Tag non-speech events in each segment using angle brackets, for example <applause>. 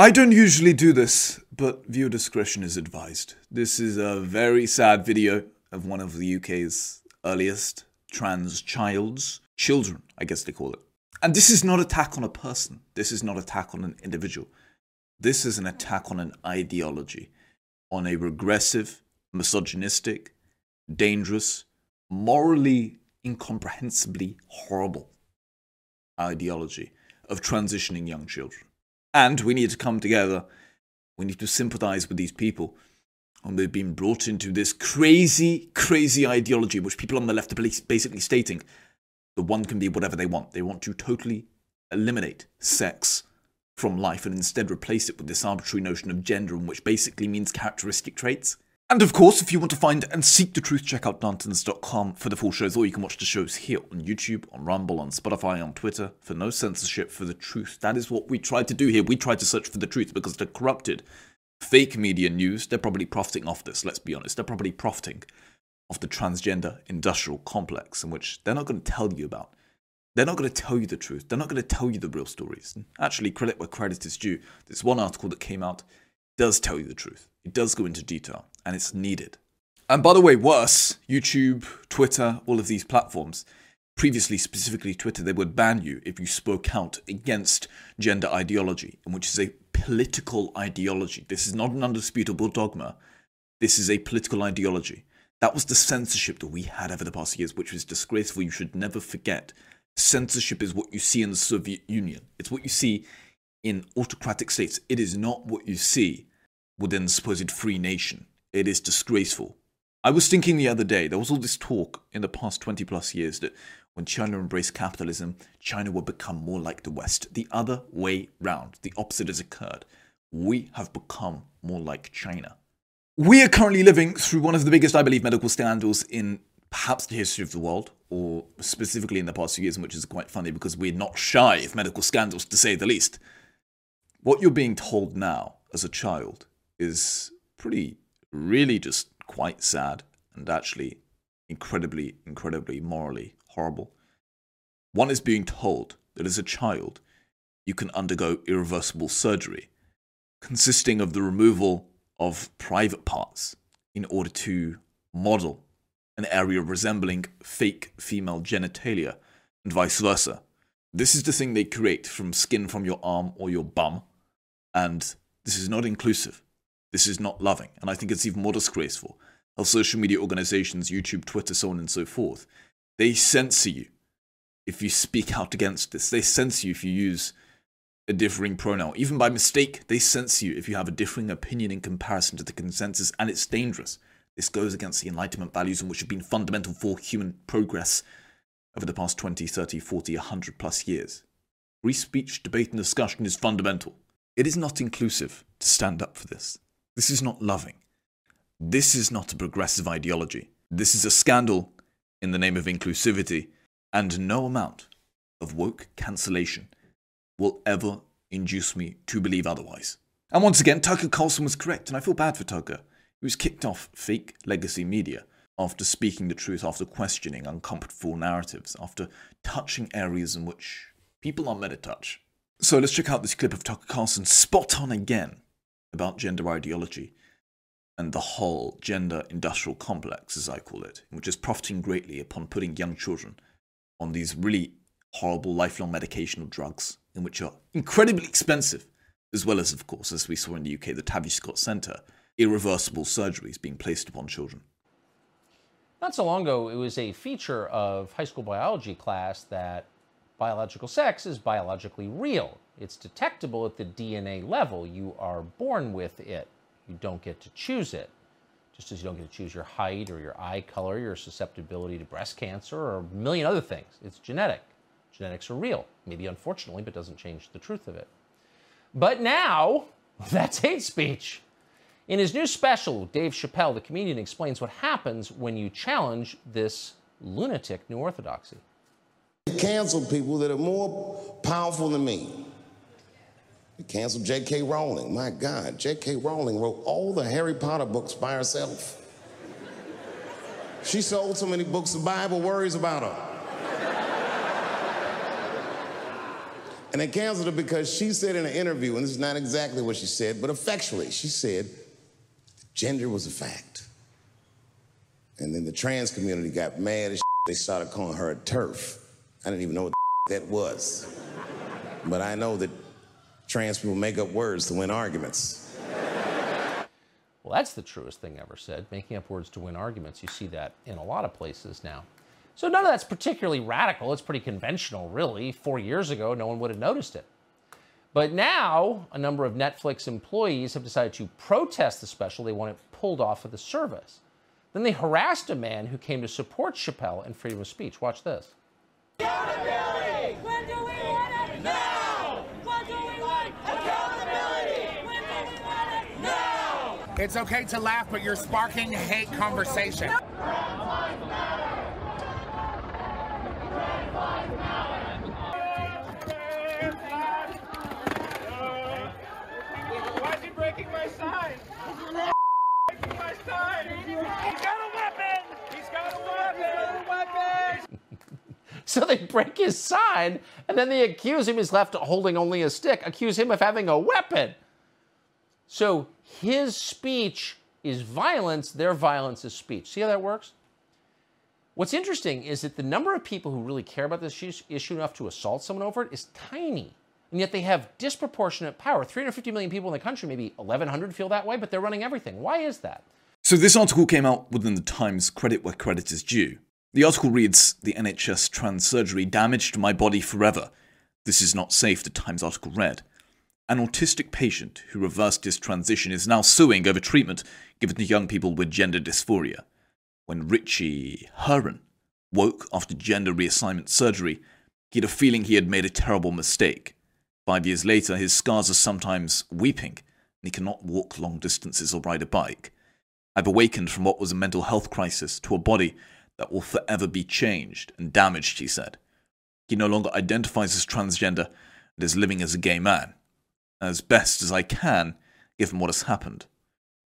I don't usually do this, but viewer discretion is advised. This is a very sad video of one of the UK's earliest trans childs. Children, I guess they call it. And this is not attack on a person. This is not attack on an individual. This is an attack on an ideology, on a regressive, misogynistic, dangerous, morally incomprehensibly horrible ideology of transitioning young children. And we need to come together. We need to sympathize with these people. And they've been brought into this crazy, crazy ideology, which people on the left are basically stating the one can be whatever they want. They want to totally eliminate sex from life and instead replace it with this arbitrary notion of gender, which basically means characteristic traits. And of course, if you want to find and seek the truth, check out Darntons.com for the full shows, or you can watch the shows here on YouTube, on Rumble, on Spotify, on Twitter, for no censorship, for the truth. That is what we try to do here. We try to search for the truth because the corrupted, fake media news, they're probably profiting off this, let's be honest. They're probably profiting off the transgender industrial complex, in which they're not going to tell you about. They're not going to tell you the truth. They're not going to tell you the real stories. And actually, credit where credit is due. This one article that came out does tell you the truth. It does go into detail, and it's needed. And by the way, worse, YouTube, Twitter, all of these platforms, previously, specifically Twitter, they would ban you if you spoke out against gender ideology, which is a political ideology. This is not an undisputable dogma. This is a political ideology. That was the censorship that we had over the past years, which was disgraceful. You should never forget. Censorship is what you see in the Soviet Union. It's what you see in autocratic states. It is not what you see within the supposed free nation. It is disgraceful. I was thinking the other day, there was all this talk in the past 20 plus years that when China embraced capitalism, China would become more like the West. The other way round, the opposite has occurred. We have become more like China. We are currently living through one of the biggest, I believe, medical scandals in perhaps the history of the world, or specifically in the past few years, which is quite funny because we're not shy of medical scandals, to say the least. What you're being told now as a child is pretty, really just quite sad and actually incredibly, incredibly morally horrible. One is being told that as a child, you can undergo irreversible surgery, consisting of the removal of private parts in order to model an area resembling fake female genitalia, and vice versa. This is the thing they create from skin from your arm or your bum, and this is not inclusive. This is not loving, and I think it's even more disgraceful. How social media organizations, YouTube, Twitter, so on and so forth, they censor you if you speak out against this. They censor you if you use a differing pronoun. Even by mistake, they censor you if you have a differing opinion in comparison to the consensus, and it's dangerous. This goes against the Enlightenment values which have been fundamental for human progress over the past 20, 30, 40, 100 plus years. Free speech, debate, and discussion is fundamental. It is not inclusive to stand up for this. This is not loving. This is not a progressive ideology. This is a scandal in the name of inclusivity, and no amount of woke cancellation will ever induce me to believe otherwise. And once again, Tucker Carlson was correct, and I feel bad for Tucker. He was kicked off fake legacy media after speaking the truth, after questioning uncomfortable narratives, after touching areas in which people aren't meant to touch. So let's check out this clip of Tucker Carlson spot on again about gender ideology and the whole gender industrial complex, as I call it, which is profiting greatly upon putting young children on these really horrible lifelong medicational drugs, in which are incredibly expensive, as well as, of course, as we saw in the UK, the Tavistock Scott Centre, irreversible surgeries being placed upon children. Not so long ago, it was a feature of high school biology class that biological sex is biologically real. It's detectable at the DNA level. You are born with it. You don't get to choose it. Just as you don't get to choose your height or your eye color, your susceptibility to breast cancer, or a million other things. It's genetic. Genetics are real. Maybe unfortunately, but doesn't change the truth of it. But now, <laughs> that's hate speech. In his new special, Dave Chappelle, the comedian, explains what happens when you challenge this lunatic new orthodoxy. Cancel people that are more powerful than me. They canceled J.K. Rowling. My God, J.K. Rowling wrote all the Harry Potter books by herself. She sold so many books, the Bible worries about her. And they canceled her because she said in an interview, and this is not exactly what she said, but effectually, she said gender was a fact. And then the trans community got mad as they started calling her a turf. I didn't even know what <laughs> that was. But I know that trans people make up words to win arguments. Well, that's the truest thing ever said, making up words to win arguments. You see that in a lot of places now. So none of that's particularly radical. It's pretty conventional, really. Four years ago, no one would have noticed it. But now, a number of Netflix employees have decided to protest the special. They want it pulled off of the service. Then they harassed a man who came to support Chappelle and freedom of speech. Watch this. Accountability! When do we want it? Now! When do we want accountability? When do we want it? Now! It's okay to laugh, but you're sparking hate conversation. Why is he breaking my sign? breaking my sign. He's got a weapon. He's got a weapon. He's got a weapon. So they break his sign, and then they accuse him, he's left holding only a stick, accuse him of having a weapon. So his speech is violence, their violence is speech. See how that works? What's interesting is that the number of people who really care about this issue- enough to assault someone over it is tiny. And yet they have disproportionate power. 350 million people in the country, maybe 1,100 feel that way, but they're running everything. Why is that? So this article came out within the Times credit where credit is due. The article reads, The NHS trans surgery damaged my body forever. This is not safe, the Times article read. An autistic patient who reversed his transition is now suing over treatment given to young people with gender dysphoria. When Ritchie Herron woke after gender reassignment surgery, he had a feeling he had made a terrible mistake. Five years later, his scars are sometimes weeping, and he cannot walk long distances or ride a bike. I've awakened from what was a mental health crisis to a body that will forever be changed and damaged, he said. He no longer identifies as transgender and is living as a gay man, as best as I can, given what has happened.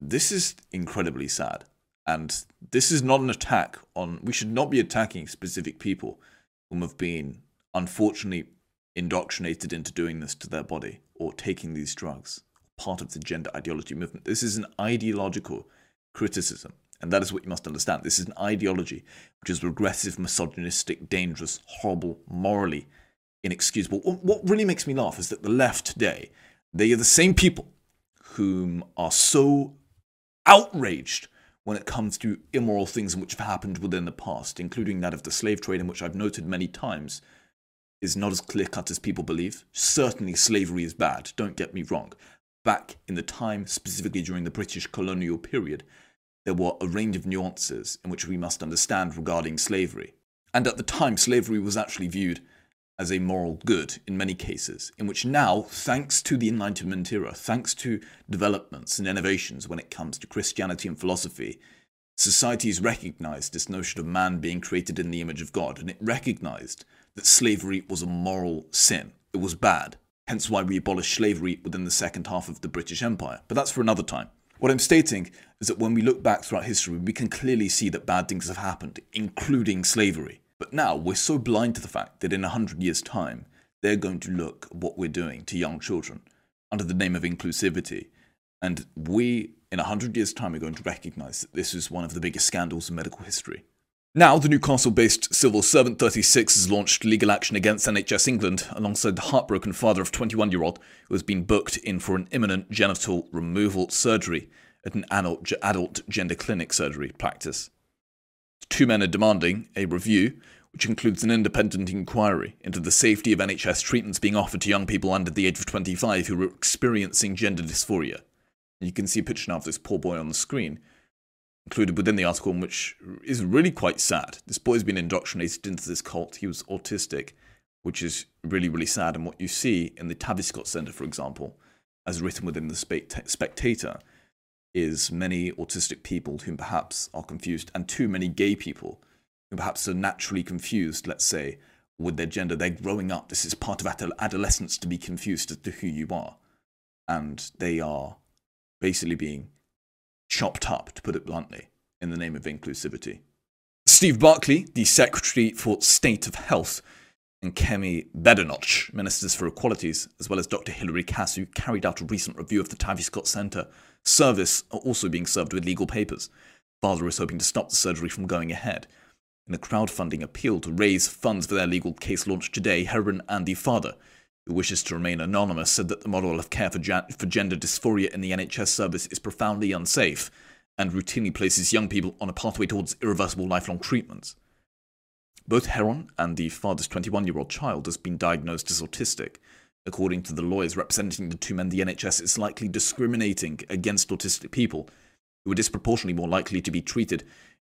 This is incredibly sad. And this is not an attack on, we should not be attacking specific people whom have been unfortunately indoctrinated into doing this to their body or taking these drugs, part of the gender ideology movement. This is an ideological criticism. And that is what you must understand. This is an ideology which is regressive, misogynistic, dangerous, horrible, morally inexcusable. What really makes me laugh is that the left today, they are the same people whom are so outraged when it comes to immoral things which have happened within the past, including that of the slave trade, in which I've noted many times is not as clear cut as people believe. Certainly, slavery is bad, don't get me wrong. Back in the time, specifically during the British colonial period, there were a range of nuances in which we must understand regarding slavery. And at the time, slavery was actually viewed as a moral good in many cases, in which now, thanks to the Enlightenment era, thanks to developments and innovations when it comes to Christianity and philosophy, society has recognized this notion of man being created in the image of God, and it recognized that slavery was a moral sin. It was bad. Hence why we abolished slavery within the second half of the British Empire. But that's for another time. What I'm stating is that when we look back throughout history, we can clearly see that bad things have happened, including slavery. But now we're so blind to the fact that in a hundred years' time, they're going to look at what we're doing to young children under the name of inclusivity. And we, in a hundred years' time, are going to recognize that this is one of the biggest scandals in medical history. Now, the Newcastle based civil servant 36 has launched legal action against NHS England alongside the heartbroken father of 21 year old who has been booked in for an imminent genital removal surgery at an adult, adult gender clinic surgery practice. Two men are demanding a review, which includes an independent inquiry into the safety of NHS treatments being offered to young people under the age of 25 who are experiencing gender dysphoria. You can see a picture now of this poor boy on the screen included within the article, which is really quite sad. This boy's been indoctrinated into this cult. He was autistic, which is really, really sad. And what you see in the Tavistock Centre, for example, as written within the Spectator, is many autistic people whom perhaps are confused, and too many gay people who perhaps are naturally confused, let's say, with their gender. They're growing up. This is part of adolescence to be confused as to who you are. And they are basically being chopped up, to put it bluntly, in the name of inclusivity. Steve Barclay, the Secretary for State of Health, and Kemi Badenoch, Ministers for Equalities, as well as Dr. Hilary Cass, who carried out a recent review of the Tavistock Centre service, are also being served with legal papers. Father is hoping to stop the surgery from going ahead. In a crowdfunding appeal to raise funds for their legal case launched today, Herron and the father, who wishes to remain anonymous, said that the model of care for, for gender dysphoria in the NHS service is profoundly unsafe and routinely places young people on a pathway towards irreversible lifelong treatments. Both Herron and the father's 21 year old child has been diagnosed as autistic. According to the lawyers representing the two men, the NHS is likely discriminating against autistic people who are disproportionately more likely to be treated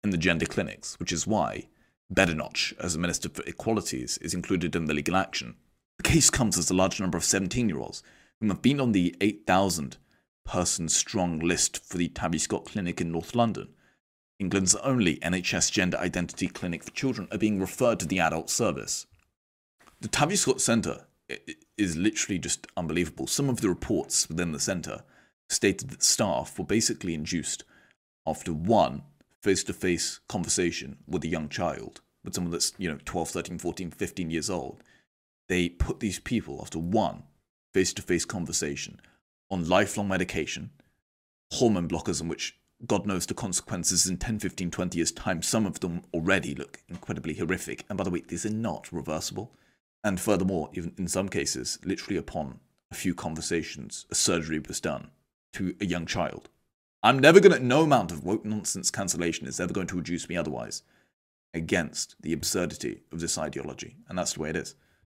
in the gender clinics, which is why Badenoch, as a Minister for Equalities, is included in the legal action. The case comes as a large number of 17 year olds who have been on the 8,000 person strong list for the Tavistock Clinic in North London England's only NHS gender identity clinic for children, are being referred to the adult service. The Tavistock Centre is literally just unbelievable. Some of the reports within the centre stated that staff were basically induced after one face to face conversation with a young child, with someone that's, you know, 12, 13, 14, 15 years old. They put these people after one face to face conversation on lifelong medication, hormone blockers, in which God knows the consequences in 10, 15, 20 years' time. Some of them already look incredibly horrific. And by the way, these are not reversible. And furthermore, even in some cases, literally upon a few conversations, a surgery was done to a young child. I'm never going to, no amount of woke nonsense cancellation is ever going to reduce me otherwise against the absurdity of this ideology. And that's the way it is.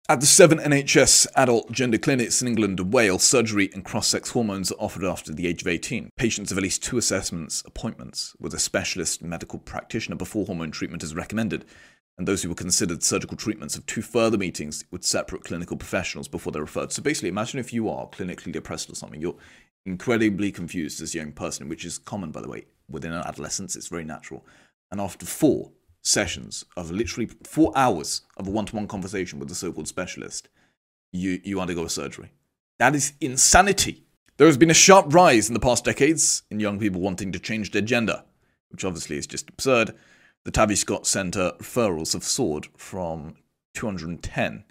At the seven NHS adult gender clinics in England and Wales, surgery and cross sex hormones are offered after the age of 18. Patients have at least two assessments appointments with a specialist medical practitioner before hormone treatment is recommended, and those who were considered surgical treatments have two further meetings with separate clinical professionals before they're referred. So basically, imagine if you are clinically depressed or something, you're incredibly confused as a young person, which is common, by the way, within adolescence, it's very natural. And after four sessions of literally four hours of a one-to-one conversation with a so-called specialist, you you undergo a surgery. That is insanity. There has been a sharp rise in the past decades in young people wanting to change their gender, which obviously is just absurd. The Tavistock Centre referrals have soared from 210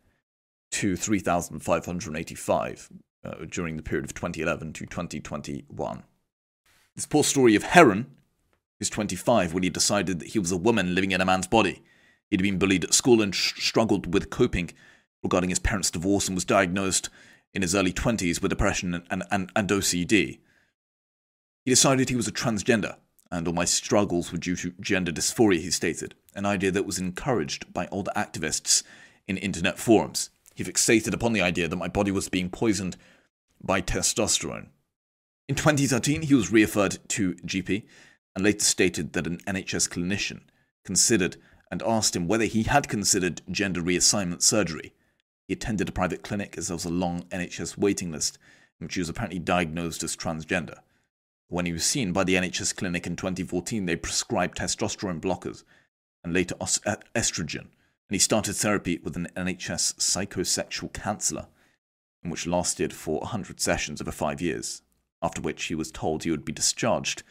to 3,585 uh, during the period of 2011 to 2021. This poor story of Herron was 25 when he decided that he was a woman living in a man's body. He'd been bullied at school and sh- struggled with coping regarding his parents' divorce and was diagnosed in his early 20s with depression and, and, and OCD. He decided he was a transgender, and all my struggles were due to gender dysphoria, he stated, an idea that was encouraged by older activists in internet forums. He fixated upon the idea that my body was being poisoned by testosterone. In 2013, he was referred to GP and later stated that an NHS clinician considered and asked him whether he had considered gender reassignment surgery. He attended a private clinic as there was a long NHS waiting list in which he was apparently diagnosed as transgender. When he was seen by the NHS clinic in 2014, they prescribed testosterone blockers and later estrogen, and he started therapy with an NHS psychosexual counsellor, which lasted for 100 sessions over five years, after which he was told he would be discharged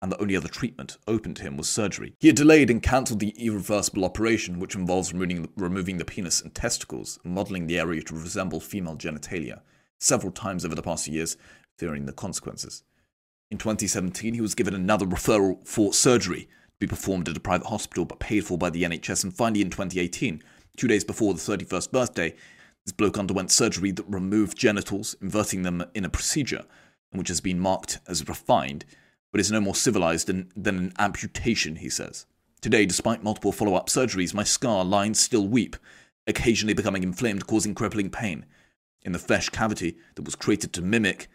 and the only other treatment open to him was surgery. He had delayed and cancelled the irreversible operation, which involves removing, removing the penis and testicles, and modelling the area to resemble female genitalia, several times over the past years, fearing the consequences. In 2017, he was given another referral for surgery to be performed at a private hospital but paid for by the NHS, and finally in 2018, two days before the 31st birthday, this bloke underwent surgery that removed genitals, inverting them in a procedure, which has been marked as refined but is no more civilized than, than an amputation, he says. Today, despite multiple follow up surgeries, my scar lines still weep, occasionally becoming inflamed, causing crippling pain. In the flesh cavity that was created to mimic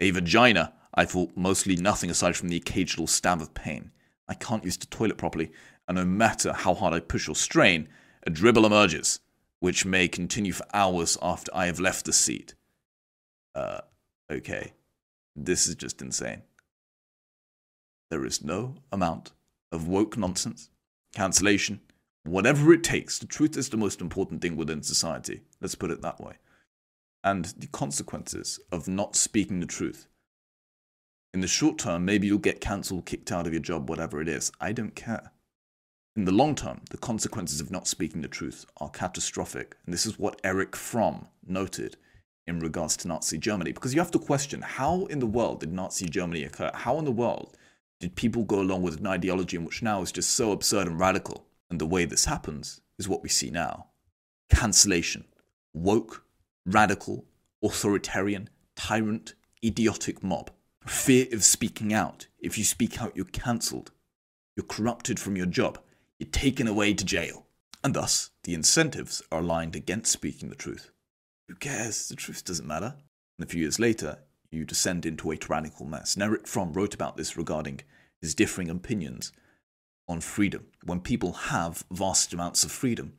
a vagina, I feel mostly nothing aside from the occasional stab of pain. I can't use the toilet properly, and no matter how hard I push or strain, a dribble emerges, which may continue for hours after I have left the seat. Uh, okay. This is just insane. There is no amount of woke nonsense, cancellation, whatever it takes. The truth is the most important thing within society. Let's put it that way. And the consequences of not speaking the truth. In the short term, maybe you'll get cancelled, kicked out of your job, whatever it is. I don't care. In the long term, the consequences of not speaking the truth are catastrophic, and this is what Erich Fromm noted in regards to Nazi Germany. Because you have to question how in the world did Nazi Germany occur? How in the world did people go along with an ideology in which now is just so absurd and radical? And the way this happens is what we see now cancellation, woke, radical, authoritarian, tyrant, idiotic mob. Fear of speaking out. If you speak out, you're cancelled. You're corrupted from your job. You're taken away to jail. And thus, the incentives are aligned against speaking the truth. Who cares? The truth doesn't matter. And a few years later, you descend into a tyrannical mess. And Erich Fromm wrote about this regarding his differing opinions on freedom. When people have vast amounts of freedom,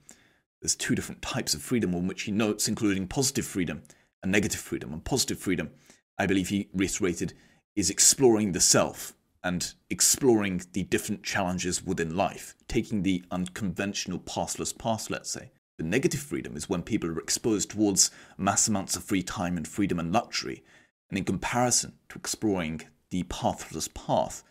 there's two different types of freedom on which he notes, including positive freedom and negative freedom. And positive freedom, I believe he reiterated, is exploring the self and exploring the different challenges within life, taking the unconventional pathless path, let's say. The negative freedom is when people are exposed towards mass amounts of free time and freedom and luxury, and in comparison to exploring the pathless path,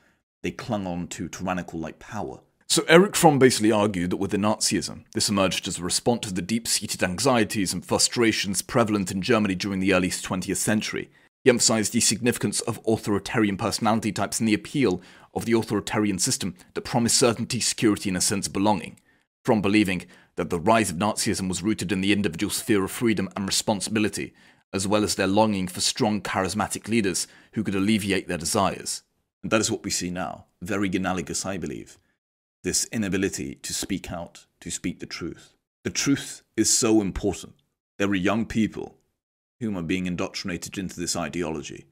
they clung on to tyrannical like power. So Erich Fromm basically argued that within Nazism, this emerged as a response to the deep-seated anxieties and frustrations prevalent in Germany during the early 20th century. He emphasized the significance of authoritarian personality types and the appeal of the authoritarian system that promised certainty, security, and a sense of belonging. Fromm believing that the rise of Nazism was rooted in the individual's fear of freedom and responsibility, as well as their longing for strong, charismatic leaders who could alleviate their desires. And that is what we see now. Very analogous, I believe. This inability to speak out, to speak the truth. The truth is so important. There are young people whom are being indoctrinated into this ideology.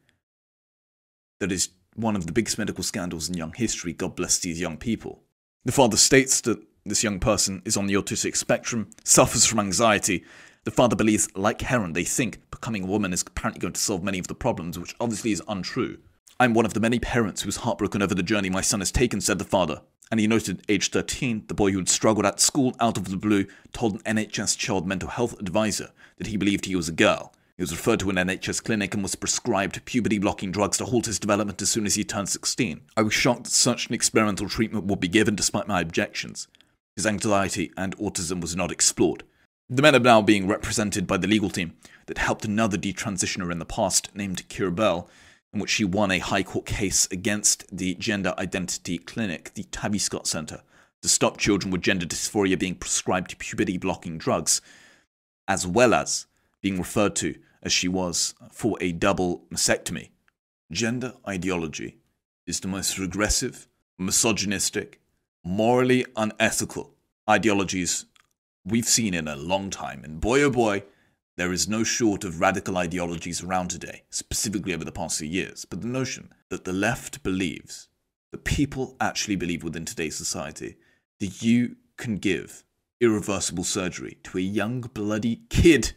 That is one of the biggest medical scandals in young history. God bless these young people. The father states that this young person is on the autistic spectrum, suffers from anxiety. The father believes, like Herron, they think becoming a woman is apparently going to solve many of the problems, which obviously is untrue. I'm one of the many parents who is heartbroken over the journey my son has taken, said the father. And he noted, age 13, the boy who had struggled at school out of the blue told an NHS child mental health advisor that he believed he was a girl. He was referred to an NHS clinic and was prescribed puberty blocking drugs to halt his development as soon as he turned 16. I was shocked that such an experimental treatment would be given despite my objections. His anxiety and autism was not explored. The men are now being represented by the legal team that helped another detransitioner in the past named Keira Bell, in which she won a High Court case against the gender identity clinic, the Tavistock Center, to stop children with gender dysphoria being prescribed puberty blocking drugs, as well as being referred to as she was for a double mastectomy. Gender ideology is the most regressive, misogynistic, morally unethical ideologies we've seen in a long time. And boy oh boy, there is no short of radical ideologies around today, specifically over the past few years. But the notion that the left believes, that people actually believe within today's society, that you can give irreversible surgery to a young bloody kid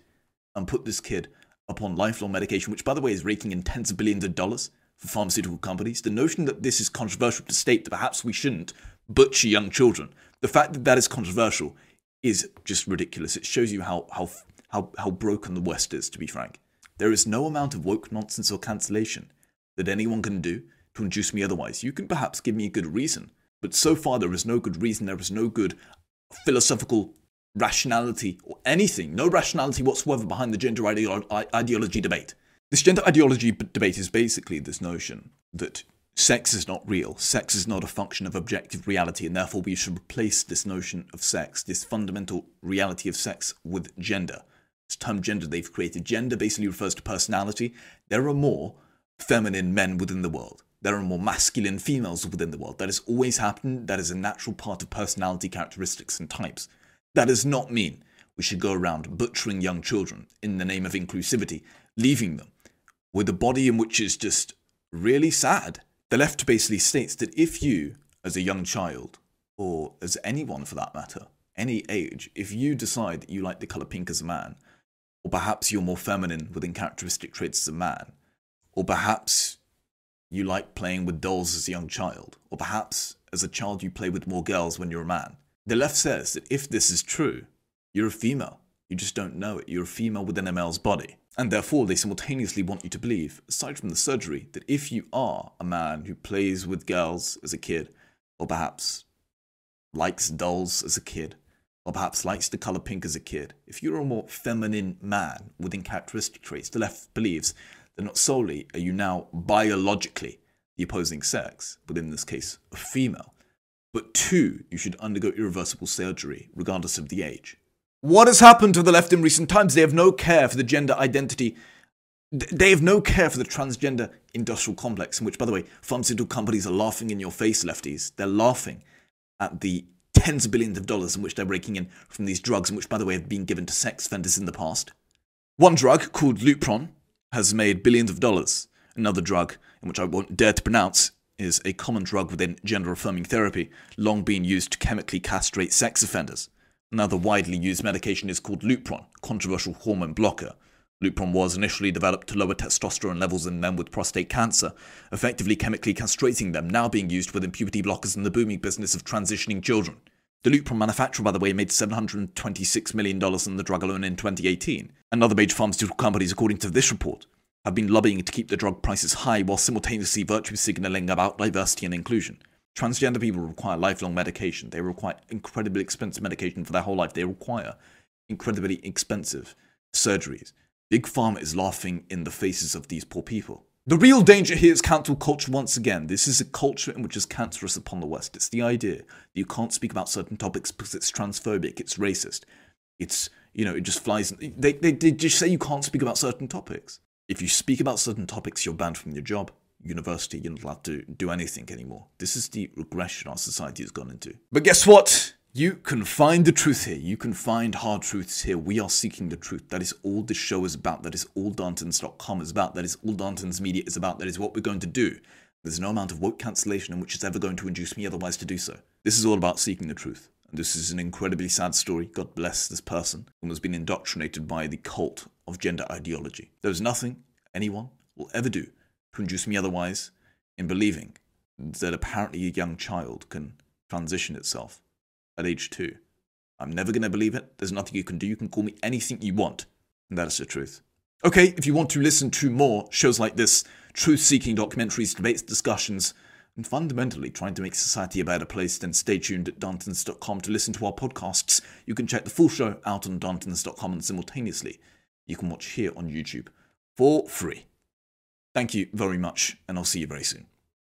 and put this kid upon lifelong medication, which, by the way, is raking in tens of billions of dollars for pharmaceutical companies. The notion that this is controversial to state that perhaps we shouldn't butcher young children, the fact that that is controversial is just ridiculous. It shows you how, how, how, how broken the West is, to be frank. There is no amount of woke nonsense or cancellation that anyone can do to induce me otherwise. You can perhaps give me a good reason, but so far there is no good reason, there is no good philosophical rationality or anything, no rationality whatsoever behind the gender ideolo- ideology debate. This gender ideology b- debate is basically this notion that sex is not real, sex is not a function of objective reality, and therefore we should replace this notion of sex, this fundamental reality of sex, with gender. This term gender they've created. Gender basically refers to personality. There are more feminine men within the world. There are more masculine females within the world. That has always happened. That is a natural part of personality characteristics and types. That does not mean we should go around butchering young children in the name of inclusivity, leaving them with a body in which is just really sad. The left basically states that if you, as a young child, or as anyone for that matter, any age, if you decide that you like the colour pink as a man, or perhaps you're more feminine within characteristic traits as a man, or perhaps you like playing with dolls as a young child, or perhaps as a child you play with more girls when you're a man, the left says that if this is true, you're a female. You just don't know it. You're a female within a male's body. And therefore, they simultaneously want you to believe, aside from the surgery, that if you are a man who plays with girls as a kid, or perhaps likes dolls as a kid, or perhaps likes the color pink as a kid, if you're a more feminine man within characteristic traits, the left believes that not solely are you now biologically the opposing sex, but in this case, a female, but two, you should undergo irreversible surgery, regardless of the age. What has happened to the left in recent times? They have no care for the gender identity. They have no care for the transgender industrial complex, in which, by the way, pharmaceutical companies are laughing in your face, lefties. They're laughing at the tens of billions of dollars in which they're raking in from these drugs, in which, by the way, have been given to sex offenders in the past. One drug called Lupron has made billions of dollars. Another drug, in which I won't dare to pronounce, is a common drug within gender affirming therapy, long being used to chemically castrate sex offenders. Another widely used medication is called Lupron, controversial hormone blocker. Lupron was initially developed to lower testosterone levels in men with prostate cancer, effectively chemically castrating them, now being used within puberty blockers in the booming business of transitioning children. The Lupron manufacturer, by the way, made $726 million in the drug alone in 2018. And other major pharmaceutical companies, according to this report, have been lobbying to keep the drug prices high while simultaneously virtue signaling about diversity and inclusion. Transgender people require lifelong medication. They require incredibly expensive medication for their whole life. They require incredibly expensive surgeries. Big Pharma is laughing in the faces of these poor people. The real danger here is cancel culture once again. This is a culture in which is cancerous upon the West. It's the idea that you can't speak about certain topics because it's transphobic, it's racist, it's, you know, it just flies. They, they, they just say you can't speak about certain topics. If you speak about certain topics, you're banned from your job, university, you're not allowed to do anything anymore. This is the regression our society has gone into. But guess what? You can find the truth here. You can find hard truths here. We are seeking the truth. That is all this show is about. That is all Darntons.com is about. That is all Darntons Media is about. That is what we're going to do. There's no amount of woke cancellation in which is ever going to induce me otherwise to do so. This is all about seeking the truth. And this is an incredibly sad story. God bless this person who has been indoctrinated by the cult of gender ideology. There is nothing anyone will ever do to induce me otherwise in believing that apparently a young child can transition itself at age two. I'm never going to believe it. There's nothing you can do. You can call me anything you want. And that is the truth. Okay, if you want to listen to more shows like this, truth seeking documentaries, debates, discussions, and fundamentally trying to make society a better place, then stay tuned at Darntons.com to listen to our podcasts. You can check the full show out on Darntons.com and simultaneously you can watch here on YouTube for free. Thank you very much, and I'll see you very soon.